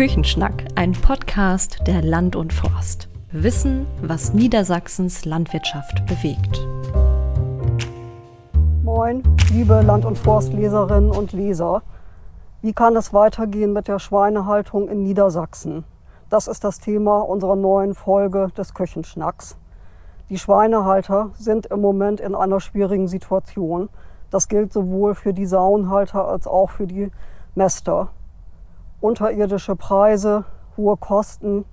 Küchenschnack, ein Podcast der Land und Forst. Wissen, was Niedersachsens Landwirtschaft bewegt. Moin, liebe Land- und Forstleserinnen und Leser. Wie kann es weitergehen mit der Schweinehaltung in Niedersachsen? Das ist das Thema unserer neuen Folge des Küchenschnacks. Die Schweinehalter sind im Moment in einer schwierigen Situation. Das gilt sowohl für die Saunhalter als auch für die Mäster. Unterirdische Preise, hohe Kosten,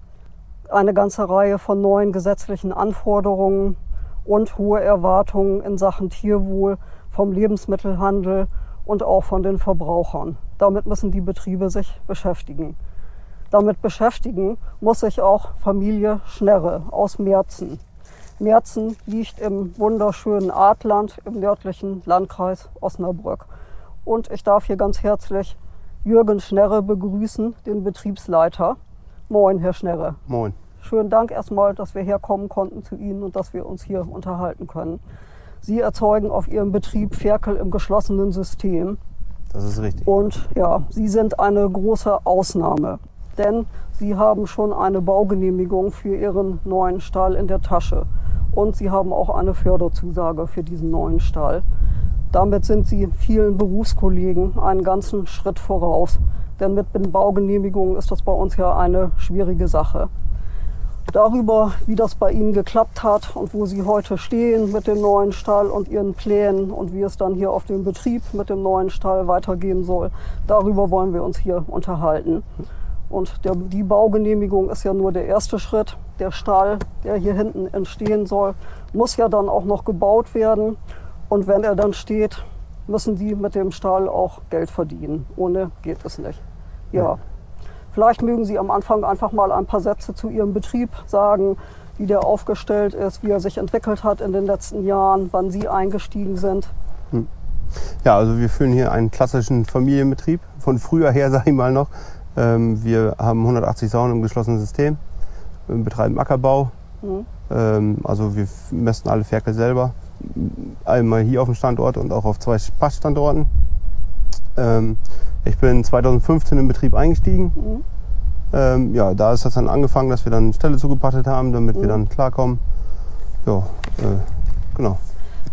eine ganze Reihe von neuen gesetzlichen Anforderungen und hohe Erwartungen in Sachen Tierwohl vom Lebensmittelhandel und auch von den Verbrauchern. Damit müssen die Betriebe sich beschäftigen. Damit beschäftigen muss sich auch Familie Schnerre aus Merzen. Merzen liegt im wunderschönen Artland im nördlichen Landkreis Osnabrück. Und ich darf hier ganz herzlich Jürgen Schnerre begrüßen, den Betriebsleiter. Moin, Herr Schnerre. Moin. Schönen Dank erstmal, dass wir herkommen konnten zu Ihnen und dass wir uns hier unterhalten können. Sie erzeugen auf Ihrem Betrieb Ferkel im geschlossenen System. Das ist richtig. Und ja, Sie sind eine große Ausnahme, denn Sie haben schon eine Baugenehmigung für Ihren neuen Stall in der Tasche. Und Sie haben auch eine Förderzusage für diesen neuen Stall. Damit sind Sie vielen Berufskollegen einen ganzen Schritt voraus. Denn mit den Baugenehmigungen ist das bei uns ja eine schwierige Sache. Darüber, wie das bei Ihnen geklappt hat und wo Sie heute stehen mit dem neuen Stall und Ihren Plänen und wie es dann hier auf dem Betrieb mit dem neuen Stall weitergehen soll, darüber wollen wir uns hier unterhalten. Und der, die Baugenehmigung ist ja nur der erste Schritt. Der Stall, der hier hinten entstehen soll, muss ja dann auch noch gebaut werden. Und wenn er dann steht, müssen Sie mit dem Stall auch Geld verdienen. Ohne geht es nicht. Ja. Vielleicht mögen Sie am Anfang einfach mal ein paar Sätze zu Ihrem Betrieb sagen, wie der aufgestellt ist, wie er sich entwickelt hat in den letzten Jahren, wann Sie eingestiegen sind. Ja, also wir führen hier einen klassischen Familienbetrieb. Von früher her, sage ich mal noch. Ähm, wir haben 180 Saunen im geschlossenen System, wir betreiben Ackerbau. Ähm, also wir mästen alle Ferkel selber. Einmal hier auf dem Standort und auch auf zwei Passstandorten. Ähm, ich bin 2015 im Betrieb eingestiegen. Ähm, ja, da ist das dann angefangen, dass wir dann Stelle zugepachtet haben, damit wir dann klarkommen. Ja, äh, genau.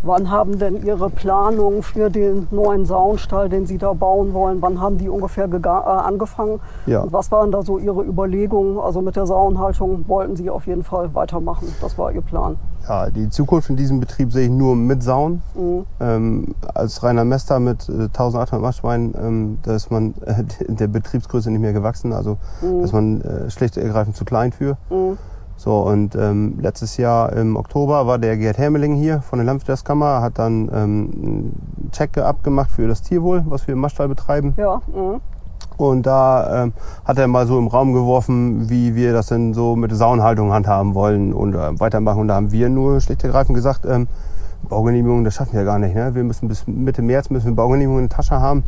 Wann haben denn Ihre Planungen für den neuen Saunstall, den Sie da bauen wollen, wann haben die ungefähr äh, angefangen? Ja. Und was waren da so Ihre Überlegungen? Also mit der Saunhaltung wollten Sie auf jeden Fall weitermachen. Das war Ihr Plan. Ja, die Zukunft in diesem Betrieb sehe ich nur mit Sauen. Ähm, als reiner Mester mit äh, 1800 Maschweinen, ähm, da ist man äh, der Betriebsgröße nicht mehr gewachsen. Also da ist man äh, schlicht ergreifend zu klein für. So, und ähm, letztes Jahr im Oktober war der Gerd Hermeling hier von der Landwirtschaftskammer, hat dann ähm, einen Check abgemacht für das Tierwohl, was wir im Maschstall betreiben. Ja, mhm. Und da ähm, hat er mal so im Raum geworfen, wie wir das denn so mit der Saunhaltung handhaben wollen und äh, weitermachen. Und da haben wir nur schlicht und ergreifend gesagt, ähm, Baugenehmigung, das schaffen wir gar nicht. Ne? Wir müssen bis Mitte März müssen wir Baugenehmigung in der Tasche haben.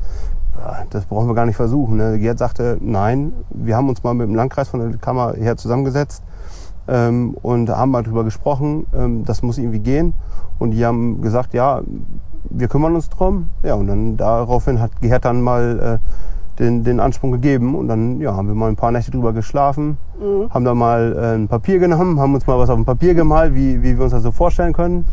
Das brauchen wir gar nicht versuchen. Ne? Gerd sagte, nein, wir haben uns mal mit dem Landkreis von der Kammer her zusammengesetzt ähm, und haben mal drüber gesprochen, ähm, das muss irgendwie gehen. Und die haben gesagt, ja, wir kümmern uns drum. Ja, und dann daraufhin hat Gerd dann mal äh, den, den Ansprung gegeben. Und dann ja, haben wir mal ein paar Nächte drüber geschlafen, haben dann mal äh, ein Papier genommen, haben uns mal was auf dem Papier gemalt, wie, wie wir uns das so vorstellen können.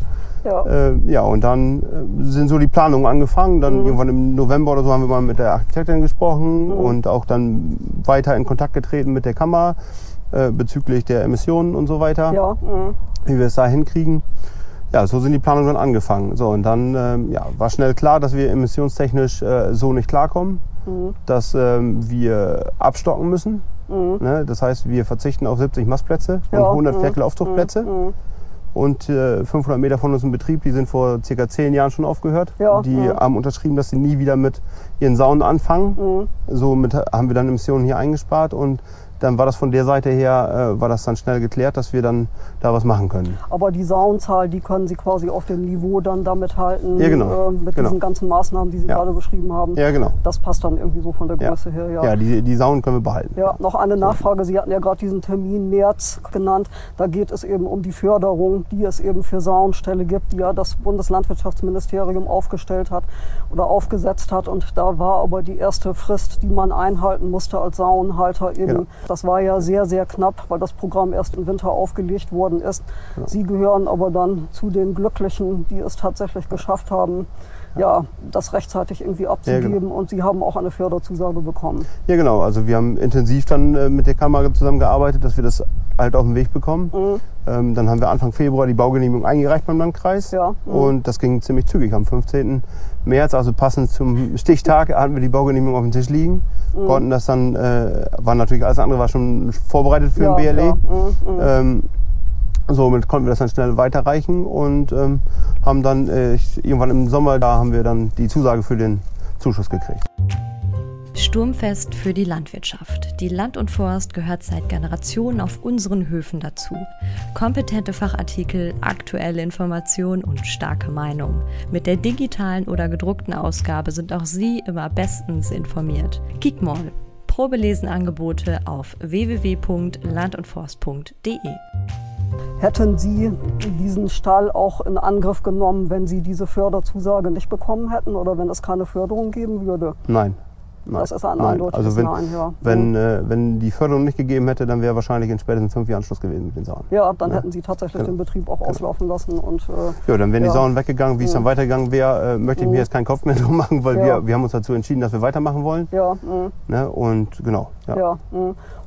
ja. Äh, ja, und dann äh, sind so die Planungen angefangen. Dann irgendwann im November oder so haben wir mal mit der Architektin gesprochen und auch dann weiter in Kontakt getreten mit der Kammer äh, bezüglich der Emissionen und so weiter, ja, mhm. wie wir es da hinkriegen. Ja, so sind die Planungen dann angefangen. So, und dann ähm, ja, war schnell klar, dass wir emissionstechnisch äh, so nicht klarkommen, dass ähm, wir abstocken müssen. Ne? Das heißt, wir verzichten auf 70 Mastplätze Ja, und 100 mhm, Ferkelaufzuchtplätze. Und äh, 500 Meter von uns im Betrieb, die sind vor circa 10 Jahren schon aufgehört. Ja, die mhm. haben unterschrieben, dass sie nie wieder mit ihren Saunen anfangen. Somit haben wir dann Emissionen hier eingespart und dann war das von der Seite her, äh, war das dann schnell geklärt, dass wir dann da was machen können. Aber die Saunzahl, die können Sie quasi auf dem Niveau dann damit halten, Ja, genau. äh, mit Genau. diesen ganzen Maßnahmen, die Sie Ja. gerade beschrieben haben. Ja, genau. Das passt dann irgendwie so von der Ja. Größe her, ja. Ja, die, die Saunen können wir behalten. Ja, noch eine Nachfrage. Sie hatten ja gerade diesen Termin März genannt. Da geht es eben um die Förderung, die es eben für Saunställe gibt, die ja das Bundeslandwirtschaftsministerium aufgestellt hat oder aufgesetzt hat. Und da war aber die erste Frist, die man einhalten musste als Saunhalter eben. Genau. Das war ja sehr, sehr knapp, weil das Programm erst im Winter aufgelegt worden ist. Sie gehören aber dann zu den Glücklichen, die es tatsächlich geschafft haben, ja, das rechtzeitig irgendwie abzugeben. Und Sie haben auch eine Förderzusage bekommen. Ja, genau. Also wir haben intensiv dann äh, mit der Kammer zusammengearbeitet, dass wir das halt auf den Weg bekommen. Mhm. Ähm, dann haben wir Anfang Februar die Baugenehmigung eingereicht beim Landkreis. Ja, mhm. Und das ging ziemlich zügig. Am 15. März, also passend zum Stichtag, hatten wir die Baugenehmigung auf dem Tisch liegen. Mhm. Konnten das dann, äh, war natürlich alles andere war schon vorbereitet für Ja, den BLE. ja, mhm, mhm. Ähm, somit konnten wir das dann schnell weiterreichen und ähm, haben dann äh, irgendwann im Sommer, da haben wir dann die Zusage für den Zuschuss gekriegt. Sturmfest für die Landwirtschaft. Die Land und Forst gehört seit Generationen auf unseren Höfen dazu. Kompetente Fachartikel, aktuelle Informationen und starke Meinung. Mit der digitalen oder gedruckten Ausgabe sind auch Sie immer bestens informiert. Geekmall. Probelesenangebote auf www.landundforst.de. Hätten Sie diesen Stall auch in Angriff genommen, wenn Sie diese Förderzusage nicht bekommen hätten oder wenn es keine Förderung geben würde? Nein. Nein. Das ist ein Nein. eindeutiges also wenn, Nein, ja. Wenn, äh, wenn die Förderung nicht gegeben hätte, dann wäre wahrscheinlich in spätestens fünf Jahren Schluss gewesen mit den Saunen. Ja, dann Ja. hätten Sie tatsächlich Genau. den Betrieb auch auslaufen lassen und äh, Ja, dann wären Ja. die Saunen weggegangen. Wie es dann weitergegangen wäre, äh, möchte ich mir Mhm. jetzt keinen Kopf mehr drum machen, weil wir, wir haben uns dazu entschieden, dass wir weitermachen wollen. ja, Ne? Und genau. Ja.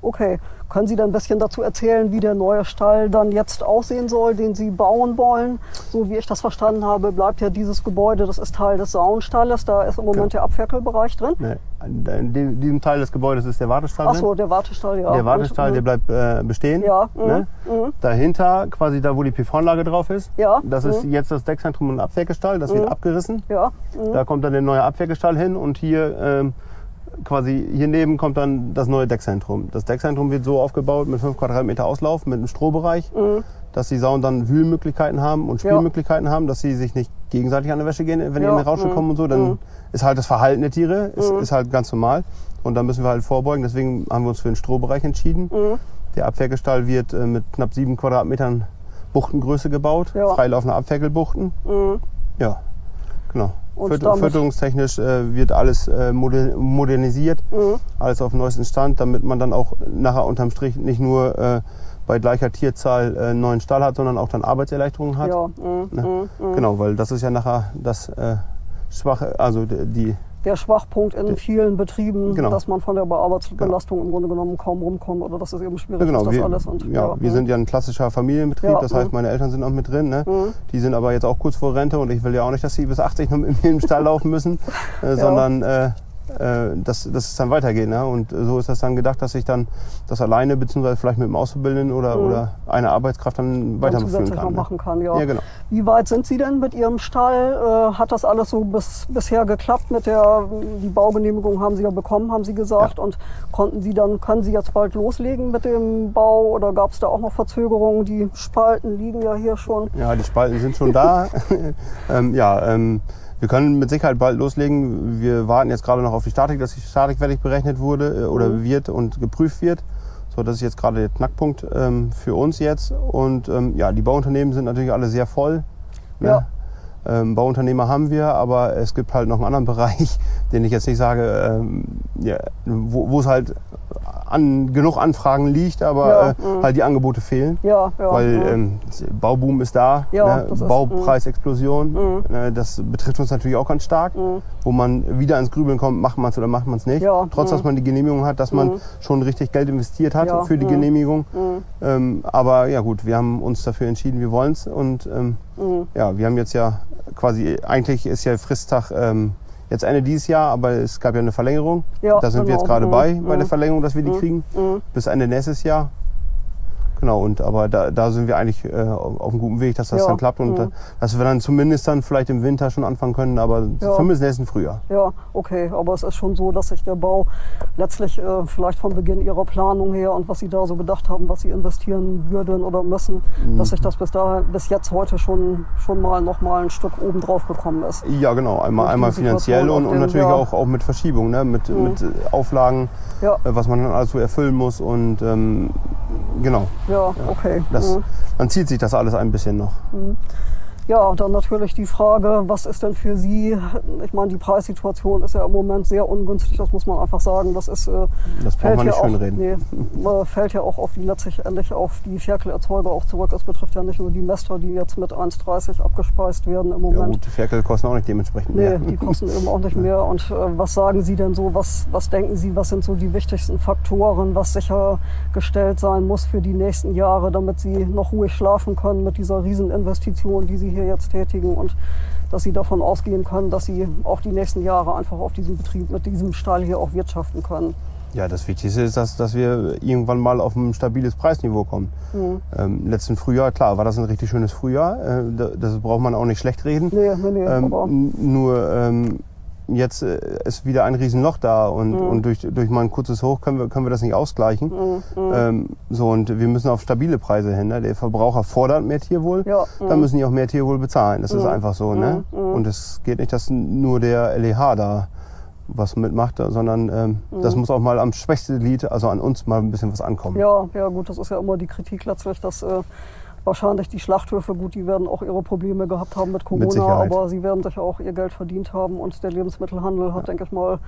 okay. Können Sie denn ein bisschen dazu erzählen, wie der neue Stall dann jetzt aussehen soll, den Sie bauen wollen? So wie ich das verstanden habe, bleibt ja dieses Gebäude, das ist Teil des Saunenstalles, da ist im Moment Genau. der Abferkelbereich drin. Ne? In dem- diesem Teil des Gebäudes ist der Wartestall Ach so, der Wartestall, ja. Der Wartestall, der mh, bleibt äh, bestehen. Ja, mhm, Ne? mhm. Dahinter, quasi da, wo die PV-Anlage drauf ist, Ja, das ist mhm. jetzt das Deckzentrum und Abferkestall. Das wird abgerissen. Ja, mh. Da kommt dann der neue Abferkestall hin und hier ähm, quasi hier neben kommt dann das neue Deckzentrum. Das Deckzentrum wird so aufgebaut mit 5 Quadratmeter Auslauf, mit einem Strohbereich, dass die Sauen dann Wühlmöglichkeiten haben und Mhm. Ja. Spielmöglichkeiten haben, dass sie sich nicht gegenseitig an der Wäsche gehen, wenn die Ja, in den Rauschen mhm, kommen und so. Dann mhm. Ist halt das Verhalten der Tiere, ist, ist halt ganz normal. Und da müssen wir halt vorbeugen. Deswegen haben wir uns für den Strohbereich entschieden. Mhm. Der Abferkelstall wird äh, mit knapp 7 Quadratmetern Buchtengröße gebaut, Ja. freilaufende Abferkelbuchten. Mhm. Ja, genau. Fütter- Fütterungstechnisch äh, wird alles äh, moder- modernisiert, Mhm. alles auf dem neuesten Stand, damit man dann auch nachher unterm Strich nicht nur äh, bei gleicher Tierzahl äh, einen neuen Stall hat, sondern auch dann Arbeitserleichterungen hat. Ja, mh, Ne? mh, mh. Genau, weil das ist ja nachher das äh, schwache, also die, der Schwachpunkt in vielen Betrieben, Genau. dass man von der Arbeitsbelastung im Grunde genommen kaum rumkommt oder dass es eben schwierig genau, ist, das wir, alles. Und, ja, wir mh. sind ja ein klassischer Familienbetrieb, Ja, das heißt, mhm. meine Eltern sind auch mit drin. Ne? Mhm. Die sind aber jetzt auch kurz vor Rente und ich will ja auch nicht, dass sie bis 80 noch im Stall laufen müssen, äh, sondern äh, äh, dass, dass es dann weitergeht. Ne? Und so ist das dann gedacht, dass ich dann das alleine, beziehungsweise vielleicht mit dem Auszubildenden oder, oder einer Arbeitskraft dann weiterführen kann. ne? machen kann. Ja. Ja, genau. Wie weit sind Sie denn mit Ihrem Stall? Äh, hat das alles so bis, bisher geklappt mit der die Baugenehmigung haben Sie ja bekommen, haben Sie gesagt. Ja. Und konnten Sie dann, können Sie jetzt bald loslegen mit dem Bau oder gab es da auch noch Verzögerungen? Die Spalten liegen ja hier schon. Ja, die Spalten sind schon da. ähm, ja, ähm, wir können mit Sicherheit bald loslegen. Wir warten jetzt gerade noch auf die Statik, dass die Statik fertig berechnet wurde äh, oder Mhm. wird und geprüft wird. So, das ist jetzt gerade der Knackpunkt ähm, für uns jetzt. Und ähm, ja, die Bauunternehmen sind natürlich alle sehr voll. ne? Ja. Ähm, Bauunternehmer haben wir, aber es gibt halt noch einen anderen Bereich, den ich jetzt nicht sage, ähm, ja, wo wo es halt an, genug Anfragen liegt, aber Ja, äh, mhm. halt die Angebote fehlen. Ja, ja. Weil ähm, Bauboom ist da, ne? ist- Baupreisexplosion. Mhm. Ne? Das betrifft uns natürlich auch ganz stark. Mhm. Wo man wieder ins Grübeln kommt, macht man es oder macht man es nicht. Trotz, mhm. dass man die Genehmigung hat, dass man Mhm. schon richtig Geld investiert hat für die mhm. Genehmigung. Mhm. Ähm, aber ja gut, wir haben uns dafür entschieden, wir wollen es. Und ähm, Mhm. ja, wir haben jetzt ja quasi, eigentlich ist ja Fristtag ähm, jetzt Ende dieses Jahr, aber es gab ja eine Verlängerung. Ja, da sind wir jetzt genau. gerade Mhm. bei, bei der Mhm. Verlängerung, dass wir die kriegen. Mhm. Bis Ende nächstes Jahr. Genau, und aber da, da sind wir eigentlich äh, auf einem guten Weg, dass das Ja, dann klappt und mhm. äh, dass wir dann zumindest dann vielleicht im Winter schon anfangen können, aber Ja. zumindest im Frühjahr. Ja, okay, aber es ist schon so, dass sich der Bau letztlich äh, vielleicht vom Beginn ihrer Planung her und was sie da so gedacht haben, was sie investieren würden oder müssen, Mhm. dass sich das bis da bis jetzt heute schon schon mal noch mal ein Stück oben drauf gekommen ist. Ja, genau. Einmal, einmal finanziell und, auf und den- natürlich ja. auch, auch mit Verschiebung, ne? mit, mit äh, Auflagen, äh, was man dann alles so erfüllen muss. Und ähm, genau, ja, okay. das, Mhm. dann zieht sich das alles ein bisschen noch. Ja, und dann natürlich die Frage, was ist denn für Sie, ich meine, die Preissituation ist ja im Moment sehr ungünstig, das muss man einfach sagen. Das ist, äh, Das nicht ja auch. Nee, äh, fällt ja auch auf die letztendlich auf die Ferkelerzeuger auch zurück. Es betrifft ja nicht nur die Mester, die jetzt mit 1,30 abgespeist werden im Ja Moment. gut, die Ferkel kosten auch nicht dementsprechend Nee, mehr. die kosten eben auch nicht mehr. Und äh, was sagen Sie denn so? Was, was denken Sie, was sind so die wichtigsten Faktoren, was sichergestellt sein muss für die nächsten Jahre, damit Sie noch ruhig schlafen können mit dieser Rieseninvestition, die Sie hier jetzt tätigen und dass Sie davon ausgehen können, dass Sie auch die nächsten Jahre einfach auf diesem Betrieb mit diesem Stall hier auch wirtschaften können? Ja, das Wichtigste ist, dass, dass wir irgendwann mal auf ein stabiles Preisniveau kommen. Mhm. Ähm, letzten Frühjahr, klar, war das ein richtig schönes Frühjahr. Äh, da- das braucht man auch nicht schlecht reden. Nee, nee, nee, Ähm, nur ähm, jetzt äh, ist wieder ein Riesenloch da und, Mhm. und durch, durch mal ein kurzes Hoch können wir, können wir das nicht ausgleichen. Mhm, Ähm, so und wir müssen auf stabile Preise hin. Ne? Der Verbraucher fordert mehr Tierwohl, Ja, dann mhm. müssen die auch mehr Tierwohl bezahlen. Das ist Mhm. einfach so. Ne? Mhm, mhm. Und es geht nicht, dass nur der LEH da was mitmacht, sondern ähm, das muss auch mal am schwächsten Glied, also an uns mal ein bisschen was ankommen. Ja, ja gut, das ist ja immer die Kritik letztlich, dass äh, wahrscheinlich die Schlachthöfe, gut, die werden auch ihre Probleme gehabt haben mit Corona, Sicherheit. aber sie werden sich auch ihr Geld verdient haben und der Lebensmittelhandel hat, denke ich mal,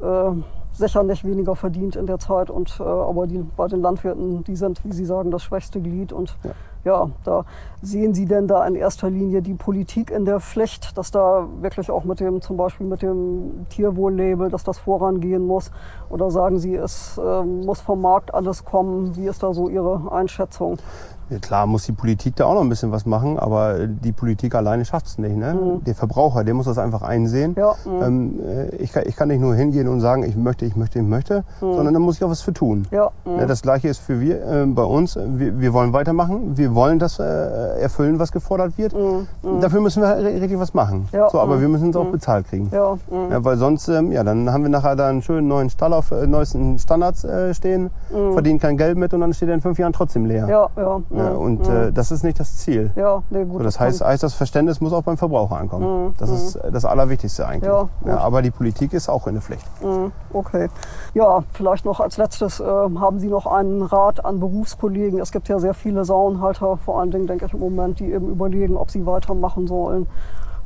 äh, sicher nicht weniger verdient in der Zeit. Und äh, aber die, bei den Landwirten, die sind, wie Sie sagen, das schwächste Glied. Und ja. da sehen Sie denn da in erster Linie die Politik in der Pflicht, dass da wirklich auch mit dem, zum Beispiel mit dem Tierwohl-Label, dass das vorangehen muss? Oder sagen Sie, es äh, muss vom Markt alles kommen? Wie ist da so Ihre Einschätzung? Ja, klar muss die Politik da auch noch ein bisschen was machen, aber die Politik alleine schafft es nicht. Ne? Der Verbraucher, der muss das einfach einsehen. Mhm. Ja, mhm. Ähm, äh, ich, kann, ich kann nicht nur hingehen und sagen, ich möchte, ich möchte, ich möchte, sondern da muss ich auch was für tun. Mhm. Ja, mhm. Ne, Das gleiche ist für wir äh, bei uns. Wir, wir wollen weitermachen. Wir wollen das äh, erfüllen, was gefordert wird. Dafür müssen wir ri- richtig was machen. Mhm. Ja, so, aber mhm. wir müssen es auch bezahlt kriegen. ja, mhm. Ja, weil sonst, ähm, ja, dann haben wir nachher da einen schönen neuen Stall auf äh, neuesten Standards äh, stehen, verdienen kein Geld mit und dann steht er in fünf Jahren trotzdem leer. Mhm. ja, ja, Ja, mhm. und äh, das ist nicht das Ziel. ja, nee, gut. So, das heißt, heißt, das Verständnis muss auch beim Verbraucher ankommen. Das ist äh, das Allerwichtigste eigentlich. Ja, aber die Politik ist auch in der Pflicht. Mhm, Okay. Ja, vielleicht noch als letztes, äh, haben Sie noch einen Rat an Berufskollegen? Es gibt ja sehr viele Sauenhalter, vor allen Dingen denke ich im Moment, die eben überlegen, ob sie weitermachen sollen,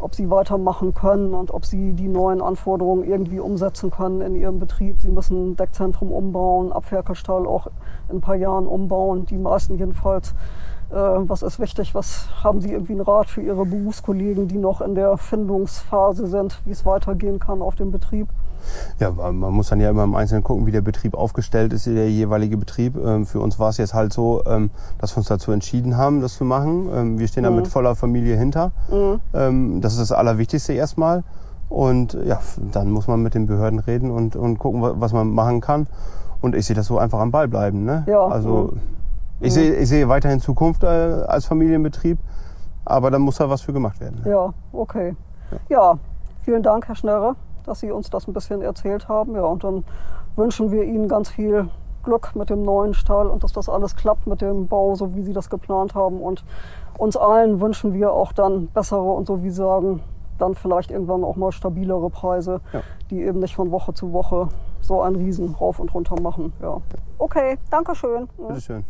ob sie weitermachen können und ob sie die neuen Anforderungen irgendwie umsetzen können in ihrem Betrieb. Sie müssen ein Deckzentrum umbauen, Abferkelstall auch in ein paar Jahren umbauen, die meisten jedenfalls. Äh, was ist wichtig? Was haben Sie irgendwie einen Rat für Ihre Berufskollegen, die noch in der Findungsphase sind, wie es weitergehen kann auf dem Betrieb? Ja, man muss dann ja immer im Einzelnen gucken, wie der Betrieb aufgestellt ist, der jeweilige Betrieb. Ähm, Für uns war es jetzt halt so, ähm, dass wir uns dazu entschieden haben, das zu machen. Ähm, Wir stehen da mit voller Familie hinter. Ähm, Das ist das Allerwichtigste erstmal. Und ja, dann muss man mit den Behörden reden und, und gucken, wa- was man machen kann. Und ich sehe das so einfach am Ball bleiben. Ne? Ja, Also ich, sehe, ich sehe weiterhin Zukunft äh, als Familienbetrieb, aber da muss da was für gemacht werden. Ne? Ja, okay. Ja, vielen Dank, Herr Schnerre, dass Sie uns das ein bisschen erzählt haben. Ja, und dann wünschen wir Ihnen ganz viel Glück mit dem neuen Stall und dass das alles klappt mit dem Bau, so wie Sie das geplant haben. Und uns allen wünschen wir auch dann bessere und so wie Sie sagen, dann vielleicht irgendwann auch mal stabilere Preise, Ja. die eben nicht von Woche zu Woche so einen Riesen rauf und runter machen. Ja. Okay, danke schön. Bitteschön.